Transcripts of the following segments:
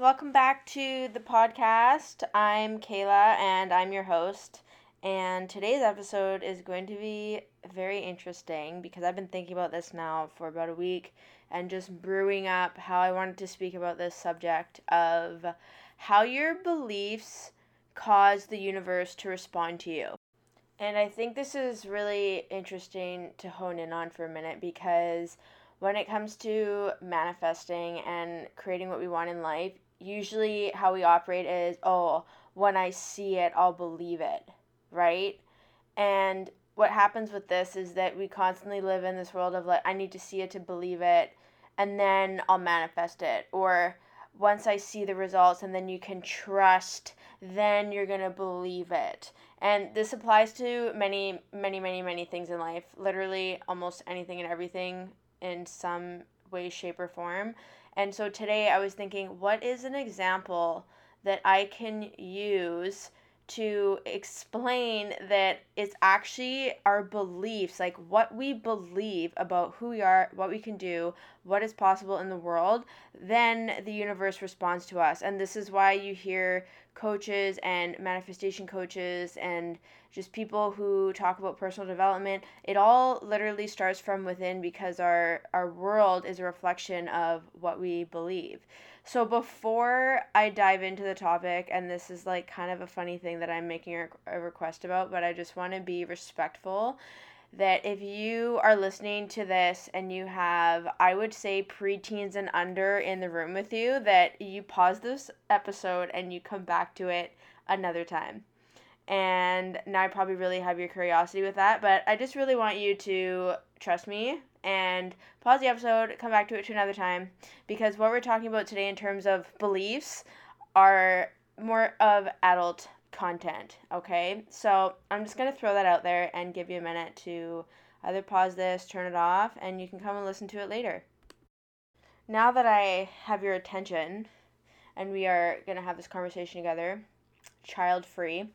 Welcome back to the podcast. I'm Kehla and I'm your host. And today's episode is going to be very interesting because I've been thinking about this now for about a week and just brewing up how I wanted to speak about this subject of how your beliefs cause the universe to respond to you. And I think this is really interesting to hone in on for a minute because when it comes to manifesting and creating what we want in life, usually how we operate is, oh, when I see it, I'll believe it, right? And what happens with this is that we constantly live in this world of like, I need to see it to believe it, and then I'll manifest it. Or once I see the results and then you can trust, then you're going to believe it. And this applies to many, many, many, many things in life. Literally almost anything and everything in some way, shape, or form. And so today I was thinking, what is an example that I can use to explain that it's actually our beliefs, like what we believe about who we are, what we can do, what is possible in the world, then the universe responds to us. And this is why you hear coaches and manifestation coaches and just people who talk about personal development it all literally starts from within because our our world is a reflection of what we believe. So before i dive into the topic and this is like kind of a funny thing that i'm making a, request about but i just want to be respectful that if you are listening to this and you have, I would say, preteens and under in the room with you, that you pause this episode and you come back to it another time. And now I probably really have your curiosity with that, but I just really want you to trust me and pause the episode, come back to it to another time, because what we're talking about today in terms of beliefs are more of adult content, okay? So I'm just to throw that out there and give you a minute to either pause this, turn it off, and you can come and listen to it later. Now that I have your attention and we are to have this conversation together, child free,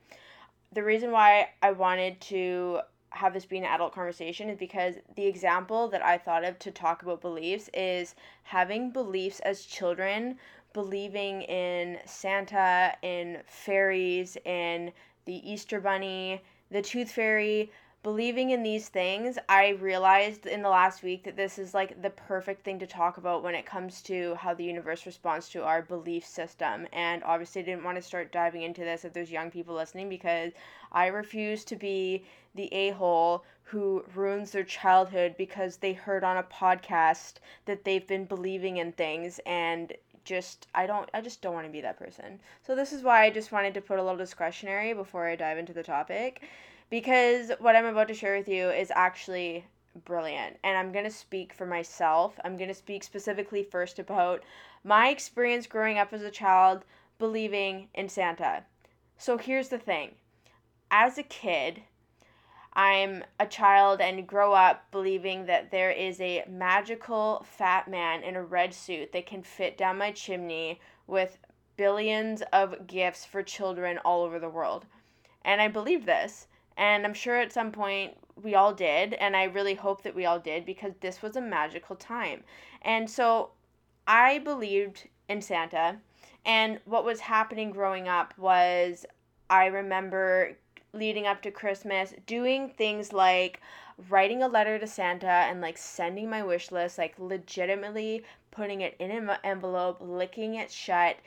the reason why I wanted to have this be an adult conversation is because the example that I thought of to talk about beliefs is having beliefs as children believing in Santa, in fairies, in the Easter Bunny, the Tooth Fairy, believing in these things, I realized in the last week that this is like the perfect thing to talk about when it comes to how the universe responds to our belief system. And obviously, I didn't want to start diving into this if there's young people listening because I refuse to be the a hole who ruins their childhood because they heard on a podcast that they've been believing in things and just I don't I just don't want to be that person. So this is why I just wanted to put a little discretionary before I dive into the topic because what I'm about to share with you is actually brilliant and I'm going to speak for myself. I'm going to speak specifically first about my experience growing up as a child believing in Santa. So here's the thing. As a kid, I'm a child and grow up believing that there is a magical fat man in a red suit that can fit down my chimney with billions of gifts for children all over the world. And I believed this. And I'm sure at some point we all did. And I really hope that we all did because this was a magical time. And so I believed in Santa. And what was happening growing up was I remember leading up to Christmas, doing things like writing a letter to Santa and like sending my wish list, like legitimately putting it in an envelope, licking it shut,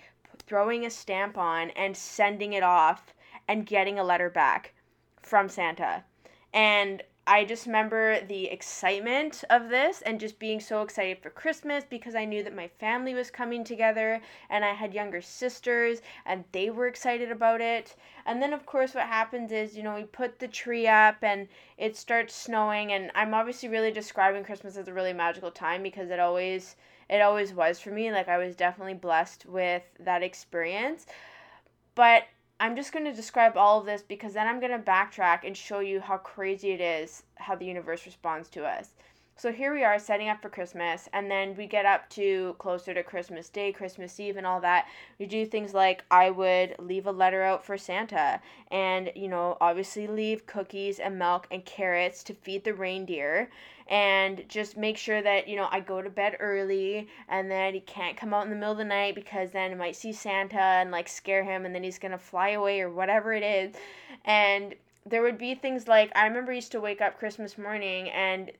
throwing a stamp on, and sending it off and getting a letter back from Santa. And I just remember the excitement of this and just being so excited for Christmas because I knew that my family was coming together and I had younger sisters and they were excited about it. And then, of course, what happens is, you know, we put the tree up and it starts snowing. And I'm obviously really describing Christmas as a really magical time because it always it always was for me. Like I was definitely blessed with that experience. But I'm just going to describe all of this because then I'm going to backtrack and show you how crazy it is how the universe responds to us. So here we are setting up for Christmas, and then we get up to closer to Christmas Day, Christmas Eve, and all that. We do things like I would leave a letter out for Santa, and you know, obviously leave cookies and milk and carrots to feed the reindeer, and just make sure that you know I go to bed early, and then he can't come out in the middle of the night because then he might see Santa and like scare him, and then he's gonna fly away or whatever it is, and there would be things like I remember I used to wake up Christmas morning and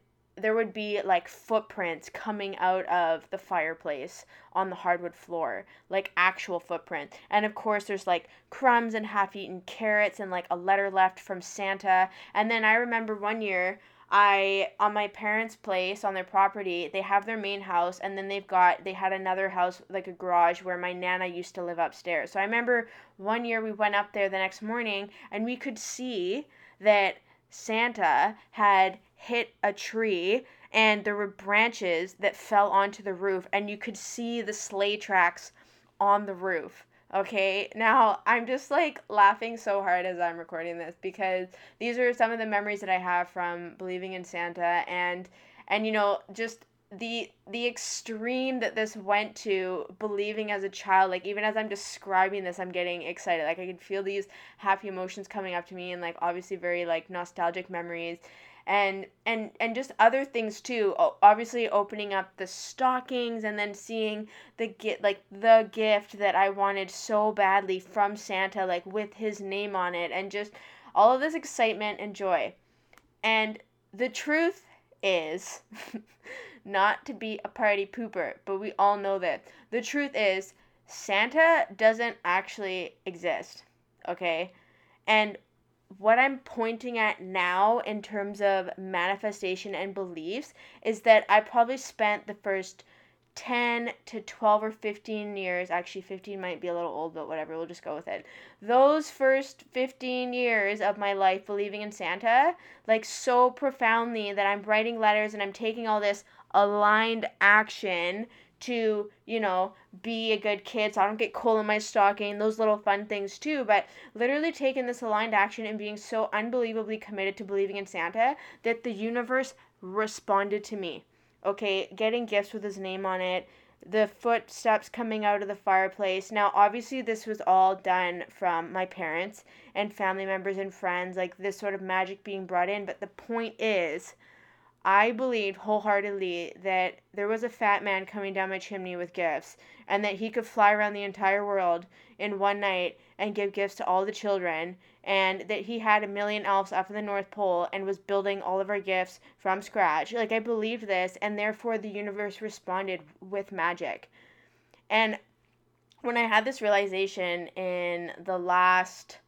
there would be like footprints coming out of the fireplace on the hardwood floor, like actual footprints. And of course, there's like crumbs and half eaten carrots and like a letter left from Santa. And then I remember one year, I on my parents' place on their property, they have their main house and then they've got they had another house like a garage where my nana used to live upstairs. So I remember one year we went up there the next morning and we could see that Santa had hit a tree and there were branches that fell onto the roof and you could see the sleigh tracks on the roof. Okay, now I'm just like laughing so hard as I'm recording this because these are some of the memories that I have from believing in Santa and and you know just the the extreme that this went to believing as a child like even as i'm describing this i'm getting excited like i can feel these happy emotions coming up to me and like obviously very like nostalgic memories and and and just other things too. Obviously opening up the stockings and then seeing the get like the gift that i wanted so badly from santa like with his name on it and just all of this excitement and joy. And the truth is not to be a party pooper but we all know that. The truth is santa doesn't actually exist okay? And what I'm pointing at now in terms of manifestation and beliefs is that I probably spent the first 10 to 12 or 15 years, actually 15 might be a little old, but whatever, we'll just go with it. Those first 15 years of my life believing in Santa, like so profoundly that I'm writing letters and I'm taking all this aligned action to, you know, be a good kid so I don't get coal in my stocking, those little fun things too. But literally taking this aligned action and being so unbelievably committed to believing in Santa that the universe responded to me. Okay, getting gifts with his name on it, the footsteps coming out of the fireplace. Now, obviously, this was all done from my parents and family members and friends, like this sort of magic being brought in. But the point is, I believed wholeheartedly that there was a fat man coming down my chimney with gifts, and that he could fly around the entire world in one night and give gifts to all the children, and that he had a million elves up in the North Pole and was building all of our gifts from scratch. Like, I believed this, and therefore the universe responded with magic. And when I had this realization in the last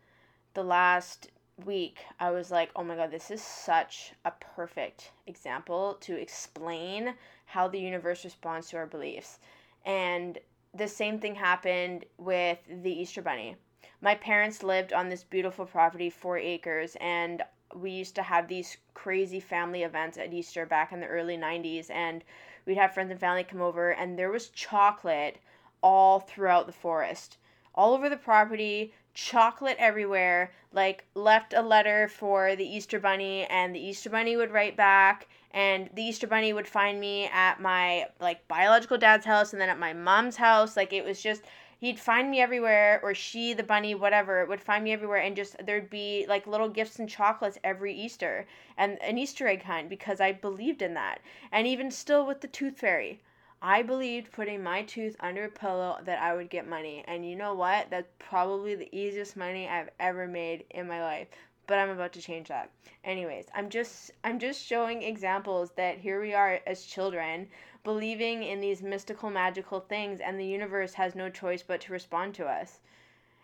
the last week, I was like, oh my god, this is such a perfect example to explain how the universe responds to our beliefs. And the same thing happened with the Easter Bunny. My parents lived on this beautiful property, four acres, and we used to have these crazy family events at Easter back in the early 90s. And we'd have friends and family come over, and there was chocolate all throughout the forest, all over the property chocolate everywhere, like left a letter for the Easter Bunny and the Easter Bunny would write back and the Easter Bunny would find me at my like biological dad's house and then at my mom's house. Like it was just he'd find me everywhere or she the bunny whatever would find me everywhere and just there'd be like little gifts and chocolates every easter and an easter egg hunt because i believed in that and even still with the tooth fairy I believed putting my tooth under a pillow that I would get money. And you know what? That's probably the easiest money I've ever made in my life. But I'm about to change that. Anyways, I'm just I'm just showing examples that here we are as children believing in these mystical magical things and the universe has no choice but to respond to us.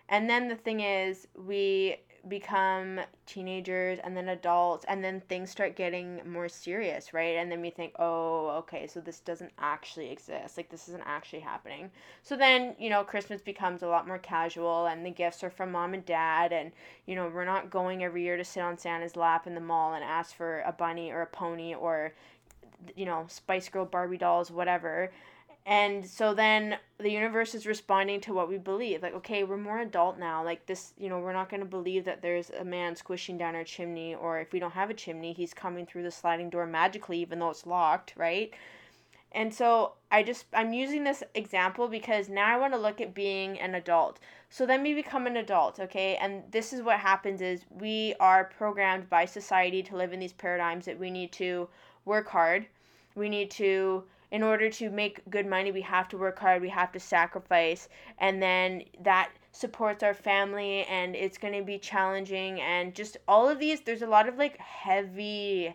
And then the thing is, we become teenagers and then adults and then things start getting more serious right? And then we think oh okay so this doesn't actually exist. Like this isn't actually happening. So then you know christmas becomes a lot more casual and the gifts are from mom and dad and you know we're not going every year to sit on santa's lap in the mall and ask for a bunny or a pony or you know spice girl barbie dolls whatever And so then the universe is responding to what we believe. Like, okay, we're more adult now. Like, this, you know, we're not going to believe that there's a man squishing down our chimney, or if we don't have a chimney, he's coming through the sliding door magically, even though it's locked, right? And so I just, I'm using this example because now I want to look at being an adult. So then we become an adult, okay? And this is what happens is we are programmed by society to live in these paradigms that we need to work hard. We need to in order to make good money, we have to work hard, we have to sacrifice, and then that supports our family and it's going to be challenging and just all of these there's a lot of like heaviness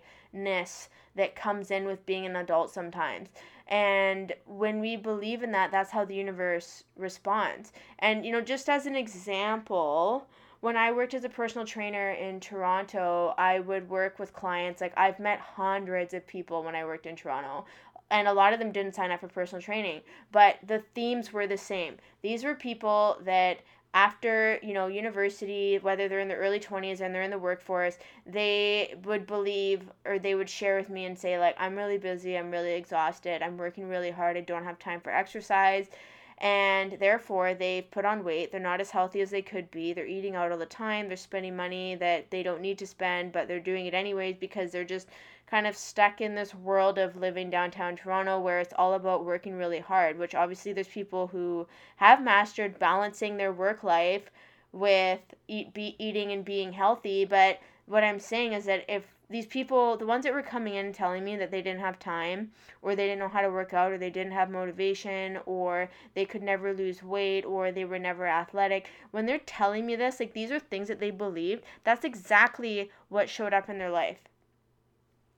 that comes in with being an adult sometimes. And when we believe in that, that's how the universe responds. And you know, just as an example, when I worked as a personal trainer in Toronto, I would work with clients. Like, I've met hundreds of people when I worked in Toronto and a lot of them didn't sign up for personal training but the themes were the same. These were people that after you know university whether they're in the early 20s and they're in the workforce they would believe or they would share with me and say like i'm really busy i'm really exhausted i'm working really hard i don't have time for exercise. And therefore they've put on weight they're not as healthy as they could be they're eating out all the time they're spending money that they don't need to spend but they're doing it anyways because they're just kind of stuck in this world of living downtown Toronto where it's all about working really hard, which obviously there's people who have mastered balancing their work life with eat, be, eating and being healthy. But what I'm saying is that if these people, the ones that were coming in telling me that they didn't have time, or they didn't know how to work out, or they didn't have motivation, or they could never lose weight, or they were never athletic, when they're telling me this, like these are things that they believed, that's exactly what showed up in their life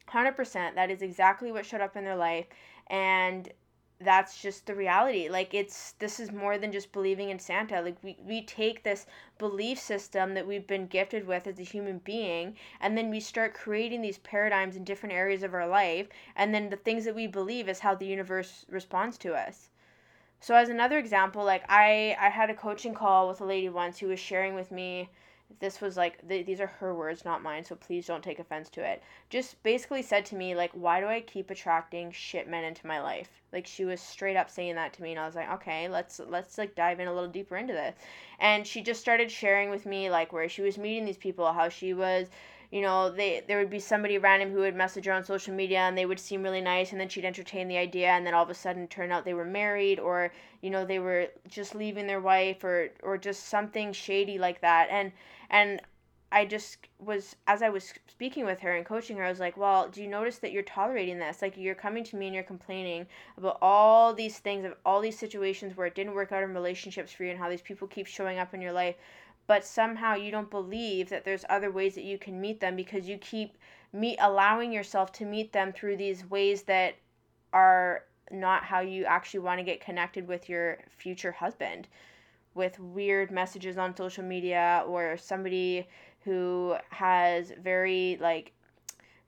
100% that is exactly what showed up in their life and that's just the reality. Like it's this is more than just believing in santa. Like we, we take this belief system that we've been gifted with as a human being and then we start creating these paradigms in different areas of our life and then the things that we believe is how the universe responds to us. So as another example like i i had a coaching call with a lady once who was sharing with me this was like th- these are her words not mine so please don't take offense to it. Just basically said to me like why do i keep attracting shit men into my life? Like she was straight up saying that to me and i was like okay let's let's like dive in a little deeper into this. And she just started sharing with me like where she was meeting these people how she was you know, they there would be somebody random who would message her on social media and they would seem really nice and then she'd entertain the idea and then all of a sudden turn out they were married or, you know, they were just leaving their wife or or just something shady like that. And and I just was as I was speaking with her and coaching her, I was like, "Well, do you notice that you're tolerating this? Like you're coming to me and you're complaining about all these things of all these situations where it didn't work out in relationships for you and how these people keep showing up in your life but somehow you don't believe that there's other ways that you can meet them because you keep meet allowing yourself to meet them through these ways that are not how you actually want to get connected with your future husband with weird messages on social media or somebody who has very like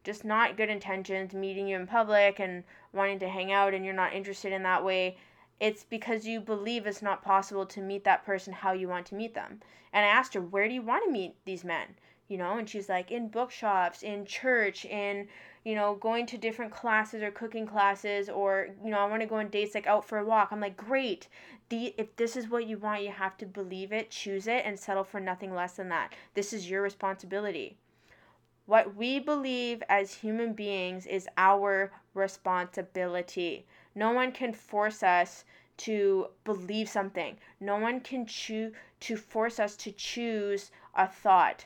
just not good intentions meeting you in public and wanting to hang out and you're not interested in that way it's because you believe it's not possible to meet that person how you want to meet them. And I asked her, Where do you want to meet these men? You know, and she's like, In bookshops, in church, in, you know, going to different classes or cooking classes, or, you know, I want to go on dates like out for a walk. I'm like, Great. The, if this is what you want, you have to believe it, choose it, and settle for nothing less than that. This is your responsibility. What we believe as human beings is our responsibility. No one can force us to believe something. No one can choose to force us to choose a thought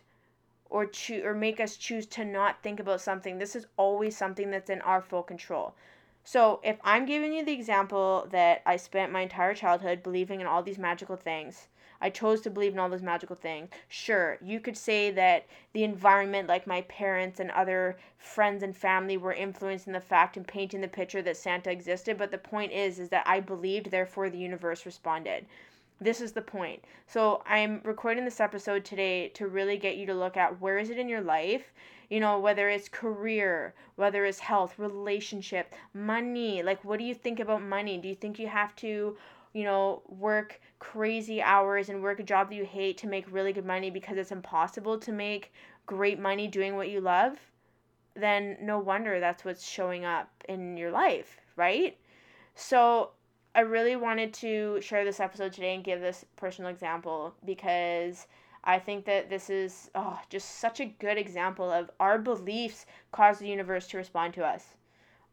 or choose or make us choose to not think about something. This is always something that's in our full control. So, if I'm giving you the example that I spent my entire childhood believing in all these magical things, I chose to believe in all those magical things. Sure, you could say that the environment, like my parents and other friends and family, were influencing the fact and painting the picture that Santa existed. But the point is, is that I believed, therefore the universe responded. This is the point. So I'm recording this episode today to really get you to look at where is it in your life you know, whether it's career, whether it's health, relationship, money. Like, what do you think about money? Do you think you have to you know, work crazy hours and work a job that you hate to make really good money because it's impossible to make great money doing what you love, then no wonder that's what's showing up in your life, right? So I really wanted to share this episode today and give this personal example because I think that this is oh, just such a good example of our beliefs cause the universe to respond to us.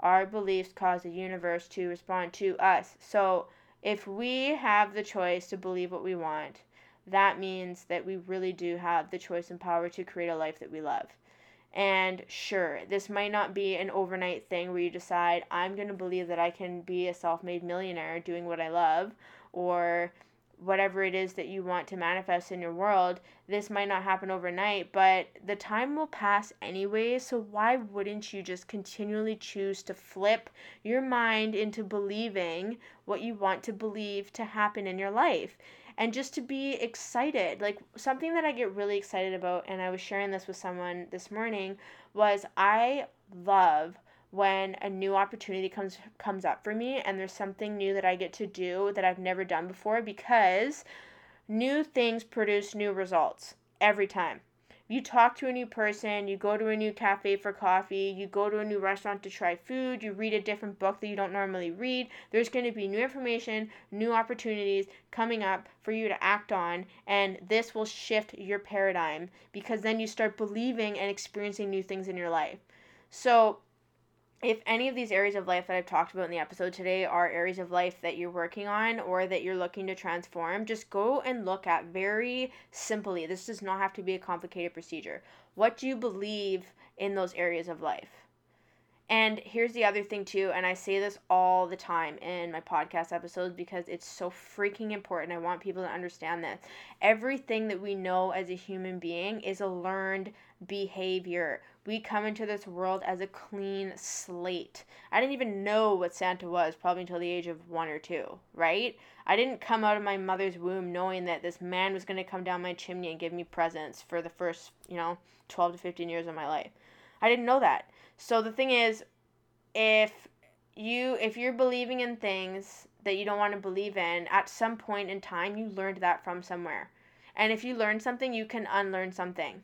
Our beliefs cause the universe to respond to us. So if we have the choice to believe what we want, that means that we really do have the choice and power to create a life that we love. And sure, this might not be an overnight thing where you decide, I'm going to believe that I can be a self made millionaire doing what I love, or whatever it is that you want to manifest in your world. This might not happen overnight, but the time will pass anyway. So, why wouldn't you just continually choose to flip your mind into believing what you want to believe to happen in your life? And just to be excited. Like something that I get really excited about, and I was sharing this with someone this morning, was I love when a new opportunity comes comes up for me and there's something new that I get to do that I've never done before because new things produce new results every time you talk to a new person, you go to a new cafe for coffee, you go to a new restaurant to try food, you read a different book that you don't normally read. There's going to be new information, new opportunities coming up for you to act on, and this will shift your paradigm because then you start believing and experiencing new things in your life. So, if any of these areas of life that I've talked about in the episode today are areas of life that you're working on or that you're looking to transform, just go and look at very simply. This does not have to be a complicated procedure. What do you believe in those areas of life? And here's the other thing, too, and I say this all the time in my podcast episodes because it's so freaking important. I want people to understand this. Everything that we know as a human being is a learned behavior. We come into this world as a clean slate. I didn't even know what Santa was probably until the age of one or two, right? I didn't come out of my mother's womb knowing that this man was going to come down my chimney and give me presents for the first, you know, 12 to 15 years of my life. I didn't know that. So the thing is, if you if you're believing in things that you don't want to believe in, at some point in time you learned that from somewhere. And if you learn something, you can unlearn something.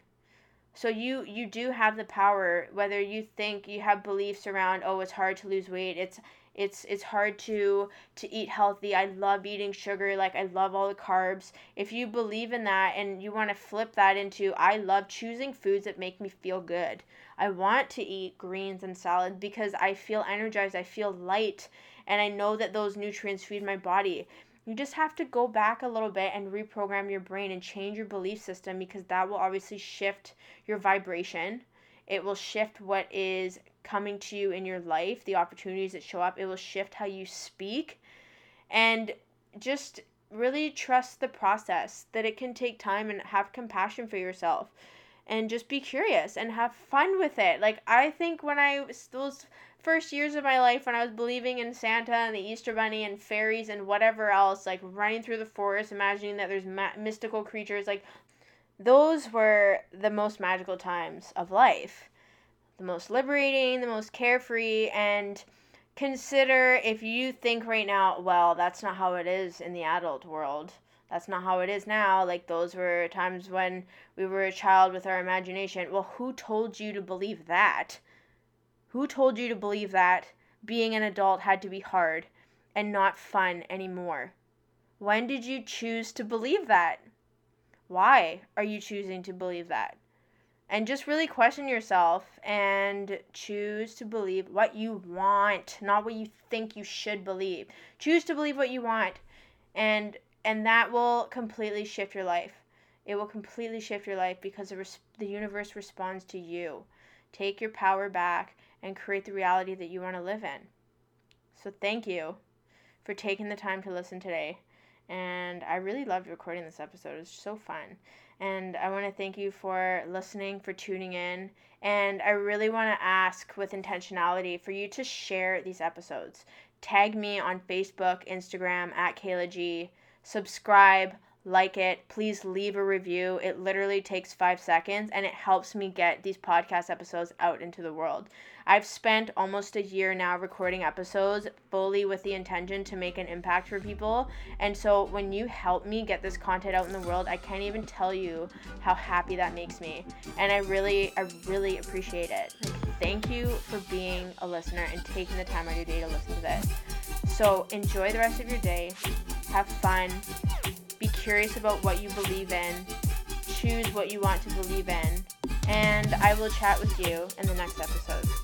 So you you do have the power whether you think you have beliefs around oh it's hard to lose weight, it's it's it's hard to to eat healthy i love eating sugar like i love all the carbs. If you believe in that and you want to flip that into i love choosing foods that make me feel good. I want to eat greens and salad because i feel energized i feel light and i know that those nutrients feed my body you just have to go back a little bit and reprogram your brain and change your belief system because that will obviously shift your vibration it will shift what is coming to you in your life, the opportunities that show up. It will shift how you speak. And just really trust the process, that it can take time and have compassion for yourself. And just be curious and have fun with it. Like, I think when I was those first years of my life, when I was believing in Santa and the Easter Bunny and fairies and whatever else, like running through the forest, imagining that there's ma- mystical creatures, like, those were the most magical times of life the most liberating, the most carefree, and consider if you think right now, well, that's not how it is in the adult world. That's not how it is now. Like, those were times when we were a child with our imagination. Well, who told you to believe that? Who told you to believe that being an adult had to be hard and not fun anymore? When did you choose to believe that? Why are you choosing to believe that? and just really question yourself and choose to believe what you want not what you think you should believe choose to believe what you want and and that will completely shift your life it will completely shift your life because the, res- the universe responds to you take your power back and create the reality that you want to live in so thank you for taking the time to listen today and i really loved recording this episode It was so fun and I want to thank you for listening, for tuning in. And I really want to ask with intentionality for you to share these episodes. Tag me on Facebook, Instagram at Kehla G. Subscribe, like it. Please leave a review. It literally takes five seconds and it helps me get these podcast episodes out into the world. I've spent almost a year now recording episodes fully with the intention to make an impact for people. And so when you help me get this content out in the world, I can't even tell you how happy that makes me. And I really, I really appreciate it. Thank you for being a listener and taking the time out of your day to listen to this. So enjoy the rest of your day. Have fun. Curious about what you believe in. Choose what you want to believe in. And I will chat with you in the next episode.